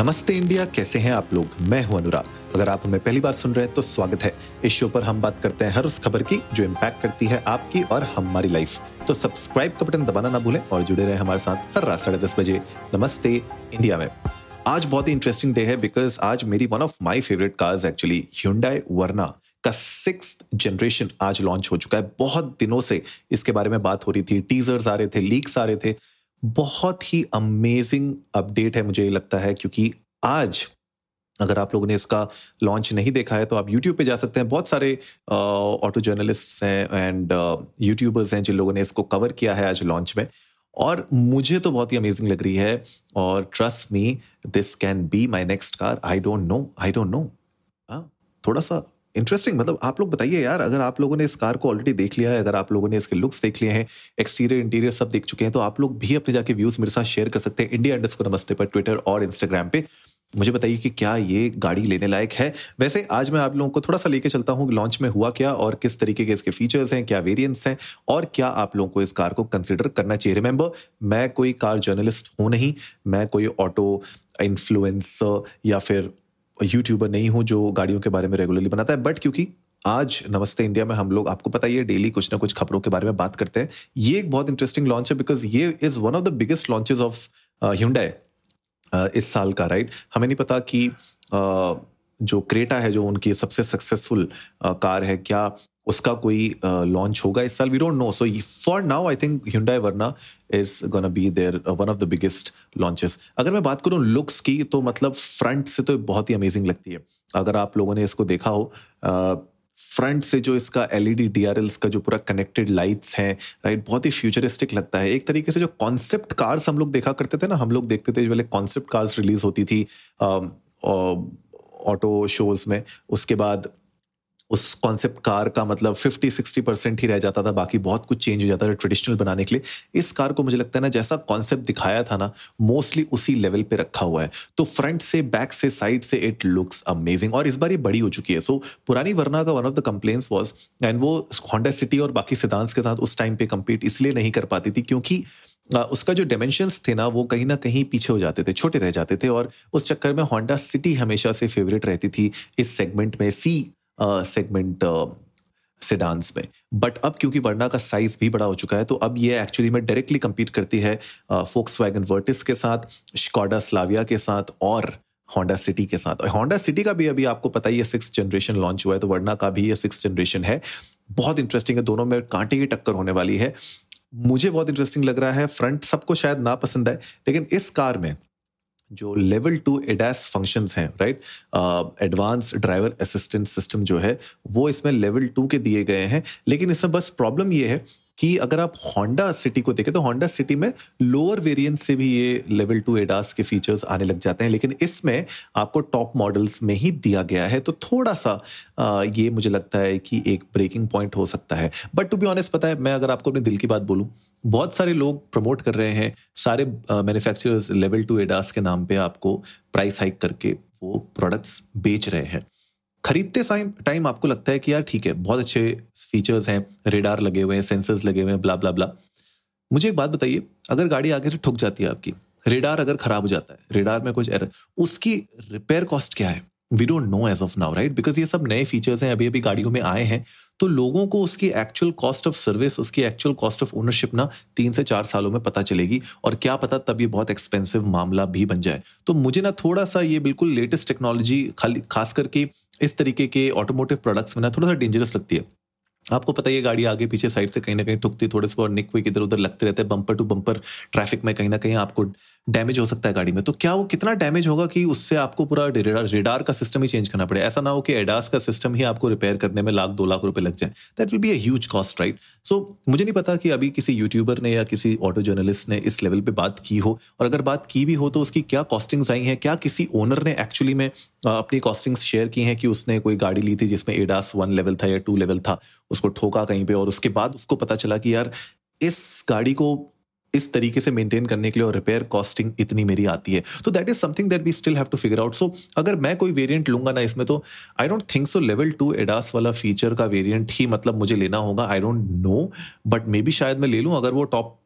नमस्ते इंडिया, कैसे हैं आप लोग? मैं हूँ अनुराग। अगर आप हमें पहली बार सुन रहे हैं तो स्वागत है। इस शो पर हम बात करते हैं हर उस खबर की, जो इम्पैक्ट करती है आपकी और हमारी लाइफ तो सब्सक्राइब का बटन दबाना ना भूलें और जुड़े रहे हमारे साथ हर रात साढ़े बजे। नमस्ते इंडिया में। आज बहुत ही इंटरेस्टिंग डे है बिकॉज़ आज मेरी one of my favourite cars actually Hyundai Verna का सिक्स जनरेशन आज लॉन्च हो चुका है। बहुत दिनों से इसके बारे में बात हो रही थी टीजर्स आ रहे थे लीक्स आ रहे थे। बहुत ही अमेजिंग अपडेट है मुझे ये लगता है, क्योंकि आज अगर आप लोगों ने इसका लॉन्च नहीं देखा है तो आप यूट्यूब पे जा सकते हैं। बहुत सारे ऑटो जर्नलिस्ट हैं एंड यूट्यूबर्स हैं जिन लोगों ने इसको कवर किया है आज लॉन्च में। और मुझे तो बहुत ही अमेजिंग लग रही है और trust me this can be my next car I don't know I don't know थोड़ा सा इंटरेस्टिंग मतलब आप लोग बताइए यार, अगर आप लोगों ने इस कार को ऑलरेडी देख लिया है, अगर आप लोगों ने इसके लुक्स देख लिए हैं एक्सटीरियर इंटीरियर सब देख चुके हैं तो आप लोग भी अपने जाके व्यूज़ मेरे साथ शेयर कर सकते हैं इंडिया इंडस्ट को नमस्ते पर ट्विटर और इंस्टाग्राम पे। मुझे बताइए कि क्या ये गाड़ी लेने लायक है। वैसे आज मैं आप लोगों को थोड़ा सा लेके चलता हूँ लॉन्च में हुआ क्या और किस तरीके के इसके फीचर्स हैं, क्या वेरिएंट्स हैं और क्या आप लोगों को इस कार को कंसिडर करना चाहिए। रिमेंबर मैं कोई कार जर्नलिस्ट हूँ नहीं, मैं कोई ऑटो इन्फ्लुएंसर या फिर यूट्यूबर नहीं हूँ जो गाड़ियों के बारे में रेगुलरली बनाता है बट क्योंकि आज नमस्ते इंडिया में हम लोग आपको पता ही है डेली कुछ ना कुछ खबरों के बारे में बात करते हैं ये एक बहुत इंटरेस्टिंग लॉन्च है बिकॉज़ ये is one of the biggest launches of Hyundai इस साल का राइट right? हमें नहीं पता कि uh, जो क्रेटा है जो उनकी सबसे सक्सेसफुल कार है क्या उसका कोई लॉन्च होगा इस साल we don't know so for now I think Hyundai Verna is gonna be their one of the biggest launches अगर मैं बात करूँ लुक्स की तो मतलब फ्रंट से तो बहुत ही अमेजिंग लगती है। अगर आप लोगों ने इसको देखा हो फ्रंट से जो इसका एलईडी डीआरएल्स का जो पूरा कनेक्टेड लाइट्स हैं राइट बहुत ही फ्यूचरिस्टिक लगता है। एक तरीके से जो कॉन्सेप्ट कार्स हम लोग देखा करते थे ना, हम लोग देखते थे जो पहले कॉन्सेप्ट कार्स रिलीज़ होती थी ऑटो शोज़ में, उसके बाद उस कॉन्सेप्ट कार का मतलब 50 60 परसेंट ही रह जाता था बाकी बहुत कुछ चेंज हो जाता था ट्रेडिशनल बनाने के लिए। इस कार को मुझे लगता है ना जैसा कॉन्सेप्ट दिखाया था ना मोस्टली उसी लेवल पे रखा हुआ है। तो फ्रंट से बैक से साइड से इट लुक्स अमेजिंग और इस बार ये बड़ी हो चुकी है। सो so, पुरानी वर्ना का one of the complaints was and वो होंडा सिटी और बाकी सिद्धांत के साथ उस टाइम पे कम्पीट इसलिए नहीं कर पाती थी क्योंकि उसका जो डायमेंशंस थे ना वो कहीं ना कहीं पीछे हो जाते थे छोटे रह जाते थे और उस चक्कर में होंडा सिटी हमेशा से फेवरेट रहती थी इस सेगमेंट में। सी सेगमेंट सेडान्स में। बट अब क्योंकि वर्ना का साइज़ भी बड़ा हो चुका है तो अब ये एक्चुअली में डायरेक्टली compete करती है फोक्स वैगन वर्टिस के साथ स्कॉडा स्लाविया के साथ और होंडा सिटी के साथ। और होंडा सिटी का भी अभी आपको पता ही है सिक्स जनरेशन लॉन्च हुआ है तो वर्ना का भी ये सिक्स जनरेशन है। बहुत इंटरेस्टिंग है, दोनों में कांटे की टक्कर होने वाली है। मुझे बहुत इंटरेस्टिंग लग रहा है फ्रंट सबको शायद ना पसंद है लेकिन इस कार में जो लेवल टू एडास फ़ंक्शंस हैं right advance driver assistant system जो है वो इसमें लेवल टू के दिए गए हैं। लेकिन इसमें बस प्रॉब्लम ये है कि अगर आप होंडा सिटी को देखें तो होंडा सिटी में लोअर वेरिएंट से भी ये लेवल टू एडास के फीचर्स आने लग जाते हैं। लेकिन इसमें आपको टॉप मॉडल्स में ही दिया गया है। तो थोड़ा सा आ, ये मुझे लगता है कि एक ब्रेकिंग पॉइंट हो सकता है। बट टू बी ऑनेस्ट पता है मैं अगर आपको अपने दिल की बात बोलूँ बहुत सारे लोग प्रमोट कर रहे हैं। सारे मैन्युफैक्चरर्स लेवल टू एडास के नाम पे आपको प्राइस हाइक करके वो प्रोडक्ट्स बेच रहे हैं। खरीदते टाइम आपको लगता है कि यार ठीक है, बहुत अच्छे फीचर्स हैं रेडार लगे हुए हैं सेंसर्स लगे हुए हैं ब्ला ब्ला ब्ला मुझे एक बात बताइए, अगर गाड़ी आगे से ठुक जाती है आपकी रेडार अगर खराब हो जाता है रेडार में कुछ एरर उसकी रिपेयर कॉस्ट क्या है? We don't know as of now right because ये सब नए फीचर्स हैं अभी अभी गाड़ियों में आए हैं। तो लोगों को उसकी एक्चुअल कॉस्ट ऑफ़ सर्विस उसकी एक्चुअल कॉस्ट ऑफ़ ओनरशिप ना तीन से चार सालों में पता चलेगी और क्या पता तब ये बहुत एक्सपेंसिव मामला भी बन जाए। तो मुझे ना थोड़ा सा ये बिल्कुल लेटेस्ट टेक्नोलॉजी खाली, खास करके इस तरीके के ऑटोमोटिव प्रोडक्ट्स में ना थोड़ा सा डेंजरस लगती है। आपको पता ही गाड़ी आगे पीछे साइड से कहीं ना कहीं ठुकती, थोड़े से और निक विक इधर उधर लगते रहते हैं बम्पर टू बम्पर ट्रैफ़िक में कहीं ना कहीं आपको डैमेज हो सकता है गाड़ी में। तो क्या वो कितना डैमेज होगा कि उससे आपको पूरा रेडार रेडार का सिस्टम ही चेंज करना पड़े? ऐसा ना हो कि एडास का सिस्टम ही आपको रिपेयर करने में लाख, दो लाख रुपए लग जाए। That will be a huge cost right so मुझे नहीं पता कि अभी किसी यूट्यूबर ने या किसी ऑटो जर्नलिस्ट ने इस लेवल पे बात की हो। और अगर बात की भी हो तो उसकी क्या कॉस्टिंग्स आई हैं? क्या किसी ओनर ने एक्चुअली में अपनी कॉस्टिंग्स शेयर की हैं कि उसने कोई गाड़ी ली थी जिसमें एडास वन लेवल था या टू लेवल था, उसको ठोका कहीं पे और उसके बाद उसको पता चला कि यार, इस गाड़ी को इस तरीके से मेंटेन करने के लिए और रिपेयर कॉस्टिंग इतनी मेरी आती है। तो that is something that we still have to figure out so अगर मैं कोई वेरिएंट लूँगा ना इसमें तो I don't think so level two ADAS वाला फीचर का वेरिएंट ही मतलब मुझे लेना होगा। I don't know but maybe शायद मैं ले लूँ अगर वो टॉप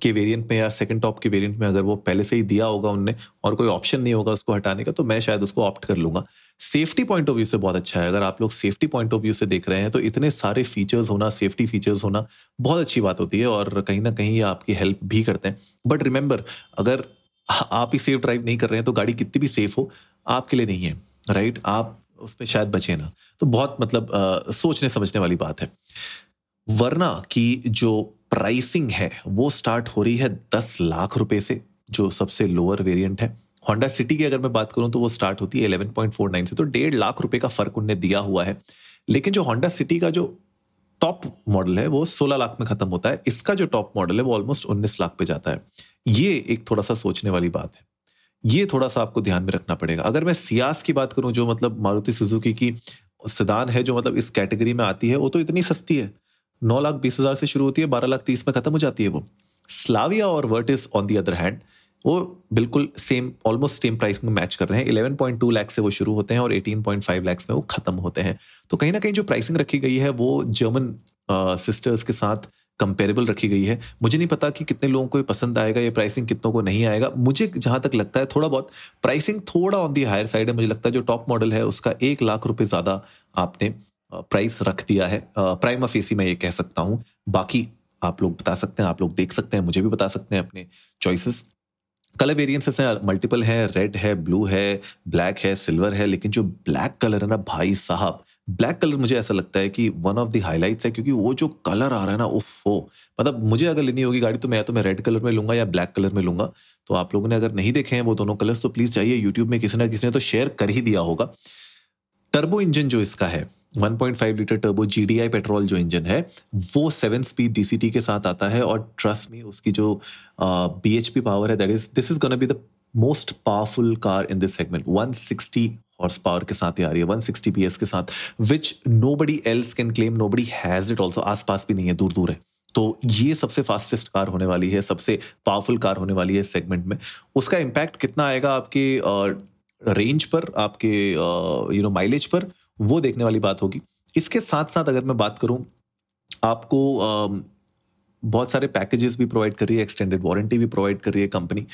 के वेरिएंट में या सेकंड टॉप के वेरिएंट में अगर वो पहले से ही दिया होगा उनने और कोई ऑप्शन नहीं होगा उसको हटाने का तो मैं शायद उसको ऑप्ट कर लूँगा। सेफ्टी पॉइंट ऑफ़ व्यू से बहुत अच्छा है। अगर आप लोग सेफ्टी पॉइंट ऑफ़ व्यू से देख रहे हैं तो इतने सारे फीचर्स होना सेफ्टी फीचर्स होना बहुत अच्छी बात होती है और कहीं ना कहीं ये आपकी हेल्प भी करते हैं। बट रिमेंबर अगर आप ही सेफ़ ड्राइव नहीं कर रहे हैं तो गाड़ी कितनी भी सेफ़ हो आपके लिए नहीं है राइट? आप उसमें शायद बचे ना। तो बहुत मतलब आ, सोचने समझने वाली बात है। वरना की जो प्राइसिंग है वो स्टार्ट हो रही है दस लाख रुपए से जो सबसे लोअर वेरिएंट है। होंडा सिटी की अगर मैं बात करूँ तो वो स्टार्ट होती है इलेवन पॉइंट फोर नाइन से तो डेढ़ लाख रुपए का फ़र्क उनने दिया हुआ है। लेकिन जो होंडा सिटी का जो टॉप मॉडल है, वो सोलह लाख में खत्म होता है। इसका जो टॉप मॉडल है, वो ऑलमोस्ट उन्नीस लाख पे जाता है। ये एक थोड़ा सा सोचने वाली बात है। ये थोड़ा सा आपको ध्यान में रखना पड़ेगा। अगर मैं सियास की बात करूँ, जो मतलब मारुति सुजुकी की सिदान है, जो मतलब इस कैटेगरी में आती है, वो तो इतनी सस्ती है। नौ लाख बीस हज़ार से शुरू होती है, बारह लाख तीस में खत्म हो जाती है वो। स्लाविया और वर्ट Virtus on the other hand वो बिल्कुल सेम ऑलमोस्ट सेम प्राइस में मैच कर रहे हैं। इलेवन पॉइंट टू लैक्स से वो शुरू होते हैं और एटीन पॉइंट फाइव लैक्स में वो खत्म होते हैं। तो कहीं ना कहीं जो प्राइसिंग रखी गई है, वो जर्मन सिस्टर्स के साथ कंपेरेबल रखी गई है। मुझे नहीं पता कि कितने लोगों को ये पसंद आएगा, ये प्राइसिंग कितनों को नहीं आएगा। मुझे जहाँ तक लगता है, थोड़ा बहुत प्राइसिंग थोड़ा ऑन दी हायर साइड है। मुझे लगता है जो टॉप मॉडल है, उसका एक लाख रुपए ज़्यादा आपने प्राइस रख दिया है। प्राइम फेसी मैं ये कह सकता हूँ। बाकी आप लोग बता सकते हैं, आप लोग देख सकते हैं, मुझे भी बता सकते हैं अपने चॉइसेस कलर वेरियंस इसमें मल्टीपल है रेड है ब्लू है ब्लैक है सिल्वर है, लेकिन जो ब्लैक कलर है ना भाई साहब ब्लैक कलर मुझे ऐसा लगता है कि वन ऑफ़ द हाइलाइट्स है क्योंकि वो जो कलर आ रहा है ना, उफ मतलब मुझे अगर लेनी होगी गाड़ी तो मैं तो मैं रेड कलर में लूँगा या ब्लैक कलर में लूँगा। तो आप लोगों ने अगर नहीं देखे हैं वो दोनों कलर्स तो प्लीज़ जाइए यूट्यूब में किसी ना किसी ने तो शेयर कर ही दिया होगा। टर्बो इंजन जो इसका है 1.5 लीटर टर्बो जीडीआई पेट्रोल जो इंजन है, वो सेवन स्पीड डीसीटी के साथ आता है और ट्रस्ट में उसकी जो बीएचपी पावर है that is this is gonna be the most powerful car in this segment 160 horse power के साथ ही आ रही है 160 पीएस के साथ which nobody else can claim nobody has it also आसपास भी नहीं है दूर दूर है। तो ये सबसे फास्टेस्ट कार होने वाली है, सबसे पावरफुल कार होने वाली है सेगमेंट में। उसका इम्पैक्ट कितना आएगा आपके रेंज पर, आपके यू नो माइलेज पर? वो देखने वाली बात होगी। इसके साथ साथ अगर मैं बात करूँ, आपको बहुत सारे पैकेजेस भी प्रोवाइड कर रही है एक्सटेंडेड वारंटी भी प्रोवाइड कर रही है कंपनी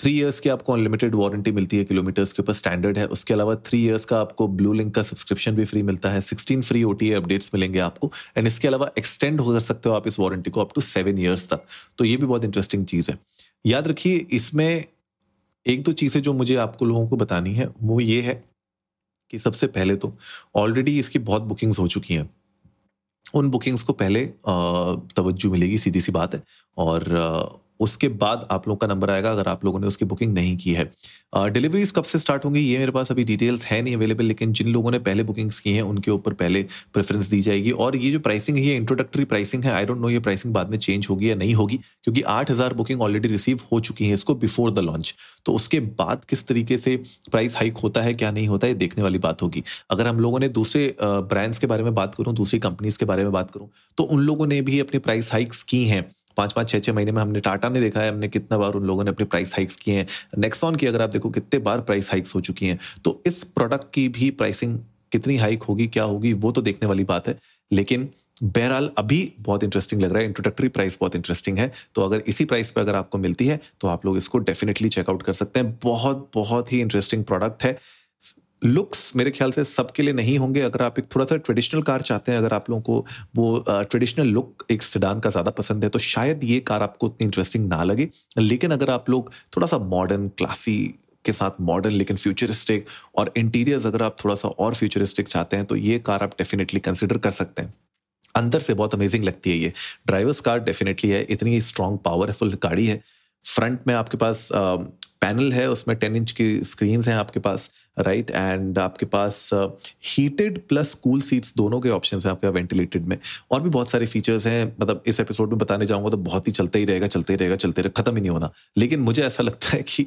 थ्री इयर्स की आपको अनलिमिटेड वारंटी मिलती है किलोमीटर्स के ऊपर स्टैंडर्ड है। उसके अलावा थ्री इयर्स का आपको ब्लू लिंक का सब्सक्रिप्शन भी फ्री मिलता है। सिक्सटीन फ्री ओ अपडेट्स मिलेंगे आपको। एंड इसके अलावा एक्सटेंड हो सकते हो आप इस वारंटी को अप टू सेवन ईयर्स तक। तो ये भी बहुत इंटरेस्टिंग चीज़ है। याद रखिए, इसमें एक दो चीज़ें जो मुझे आपको लोगों को बतानी है, वो ये है कि सबसे पहले तो ऑलरेडी इसकी बहुत बुकिंग्स हो चुकी हैं। उन बुकिंग्स को पहले तवज्जो मिलेगी, सीधी सी बात है। और उसके बाद आप लोगों का नंबर आएगा, अगर आप लोगों ने उसकी बुकिंग नहीं की है। डिलीवरीज कब से स्टार्ट होंगी, ये मेरे पास अभी डिटेल्स है नहीं अवेलेबल लेकिन जिन लोगों ने पहले बुकिंग्स की हैं, उनके ऊपर पहले प्रेफरेंस दी जाएगी। और ये जो प्राइसिंग है, ये इंट्रोडक्टरी प्राइसिंग है आई डोंट नो ये प्राइसिंग बाद में चेंज होगी या नहीं होगी, क्योंकि आठ हज़ार बुकिंग ऑलरेडी रिसीव हो चुकी है इसको बिफोर द लॉन्च तो उसके बाद किस तरीके से प्राइस हाइक होता है, क्या नहीं होता है देखने वाली बात होगी। अगर हम लोगों ने दूसरे ब्रांड्स के बारे में बात करूँ, दूसरी कंपनीज़ के बारे में बात करूँ तो उन लोगों ने भी अपनी प्राइस हाइक्स की हैं। पाँच पाँच छः छः महीने में हमने टाटा ने देखा है, हमने कितना बार उन लोगों ने अपने प्राइस हाइक्स किए हैं। नेक्सॉन की अगर आप देखो, कितने बार प्राइस हाइक्स हो चुकी हैं। तो इस प्रोडक्ट की भी प्राइसिंग कितनी हाइक होगी, क्या होगी, वो तो देखने वाली बात है। लेकिन बहरहाल अभी बहुत इंटरेस्टिंग लग रहा है इंट्रोडक्टरी प्राइस बहुत इंटरेस्टिंग है। तो अगर इसी प्राइस पर अगर आपको मिलती है तो आप लोग इसको डेफिनेटली चेकआउट कर सकते हैं। बहुत बहुत ही इंटरेस्टिंग प्रोडक्ट है। लुक्स मेरे ख्याल से सबके लिए नहीं होंगे। अगर आप एक थोड़ा सा ट्रेडिशनल कार चाहते हैं, अगर आप लोगों को वो ट्रेडिशनल लुक एक सिडान का ज़्यादा पसंद है तो शायद ये कार आपको उतनी इंटरेस्टिंग ना लगे। लेकिन अगर आप लोग थोड़ा सा मॉडर्न क्लासी के साथ मॉडर्न लेकिन फ्यूचरिस्टिक और इंटीरियर्स अगर आप थोड़ा सा और फ्यूचरिस्टिक चाहते हैं तो ये कार आप डेफिनेटली कंसिडर कर सकते हैं। अंदर से बहुत अमेजिंग लगती है ये। ड्राइवर्स कार डेफिनेटली है, इतनी स्ट्रॉन्ग पावरफुल गाड़ी है। फ्रंट में आपके पास पैनल है, उसमें टेन इंच की स्क्रीन हैं आपके पास राइट right? एंड आपके पास हीटेड प्लस कूल सीट्स दोनों के ऑप्शन हैं आपके वेंटिलेटेड में। और भी बहुत सारे फीचर्स हैं मतलब इस एपिसोड में बताने जाऊँगा तो बहुत ही चलते ही रहेगा, चलते ही रहेगा, चलते रहेगा, खत्म ही नहीं होना। लेकिन मुझे ऐसा लगता है कि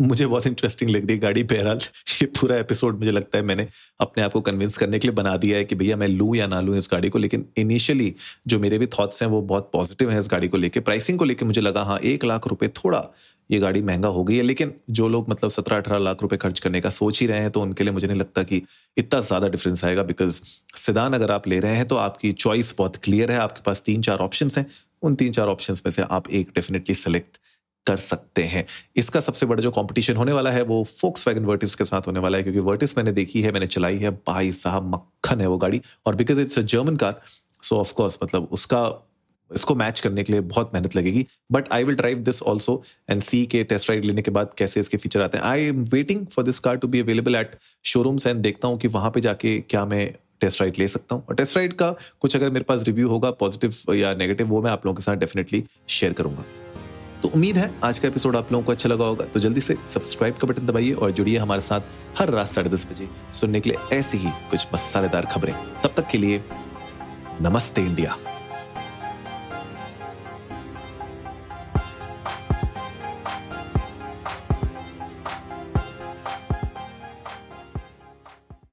मुझे बहुत इंटरेस्टिंग लग रही है गाड़ी, बहरहाल, ये पूरा एपिसोड मुझे लगता है मैंने अपने आप को कन्विंस करने के लिए बना दिया है कि भैया मैं लूँ या ना लूँ इस गाड़ी को। लेकिन इनिशियली जो मेरे भी थॉट्स हैं वो बहुत पॉजिटिव हैं इस गाड़ी को लेकर प्राइसिंग को लेकर मुझे लगा हाँ एक लाख रुपए थोड़ा ये गाड़ी महँगा हो गई है। लेकिन जो लोग मतलब सत्रह अठारह लाख रुपए खर्च करने का सोच ही रहे हैं तो उनके लिए मुझे नहीं लगता कि इतना ज़्यादा डिफरेंस आएगा बिकॉज़ सिदान अगर आप ले रहे हैं तो आपकी चॉइस बहुत क्लियर है। आपके पास तीन चार ऑप्शन हैं। उन तीन चार ऑप्शंस में से आप एक डेफिनेटली सेलेक्ट कर सकते हैं। इसका सबसे बड़ा जो कंपटीशन होने वाला है, वो फोक्स वैगन वर्टिस के साथ होने वाला है, क्योंकि वर्टिस मैंने देखी है, मैंने चलाई है। भाई साहब, मक्खन है वो गाड़ी। और because it's a German car so of course मतलब उसका इसको मैच करने के लिए बहुत मेहनत लगेगी। But I will drive this also and see के टेस्ट राइड लेने के बाद कैसे इसके फीचर आते हैं। I am waiting for this car to be available at showrooms and देखता हूँ कि वहाँ पे जाके क्या मैं टेस्ट राइड ले सकता हूँ। और टेस्ट राइड का कुछ अगर मेरे पास रिव्यू होगा पॉजिटिव या नेगेटिव वो मैं आप लोगों के साथ डेफिनेटली शेयर करूँगा। तो उम्मीद है आज का एपिसोड आप लोगों को अच्छा लगा होगा। तो जल्दी से सब्सक्राइब का बटन दबाइए और जुड़िए हमारे साथ हर रात साढ़े दस बजे सुनने के लिए ऐसी ही कुछ मसालेदार खबरें। तब तक के लिए नमस्ते इंडिया।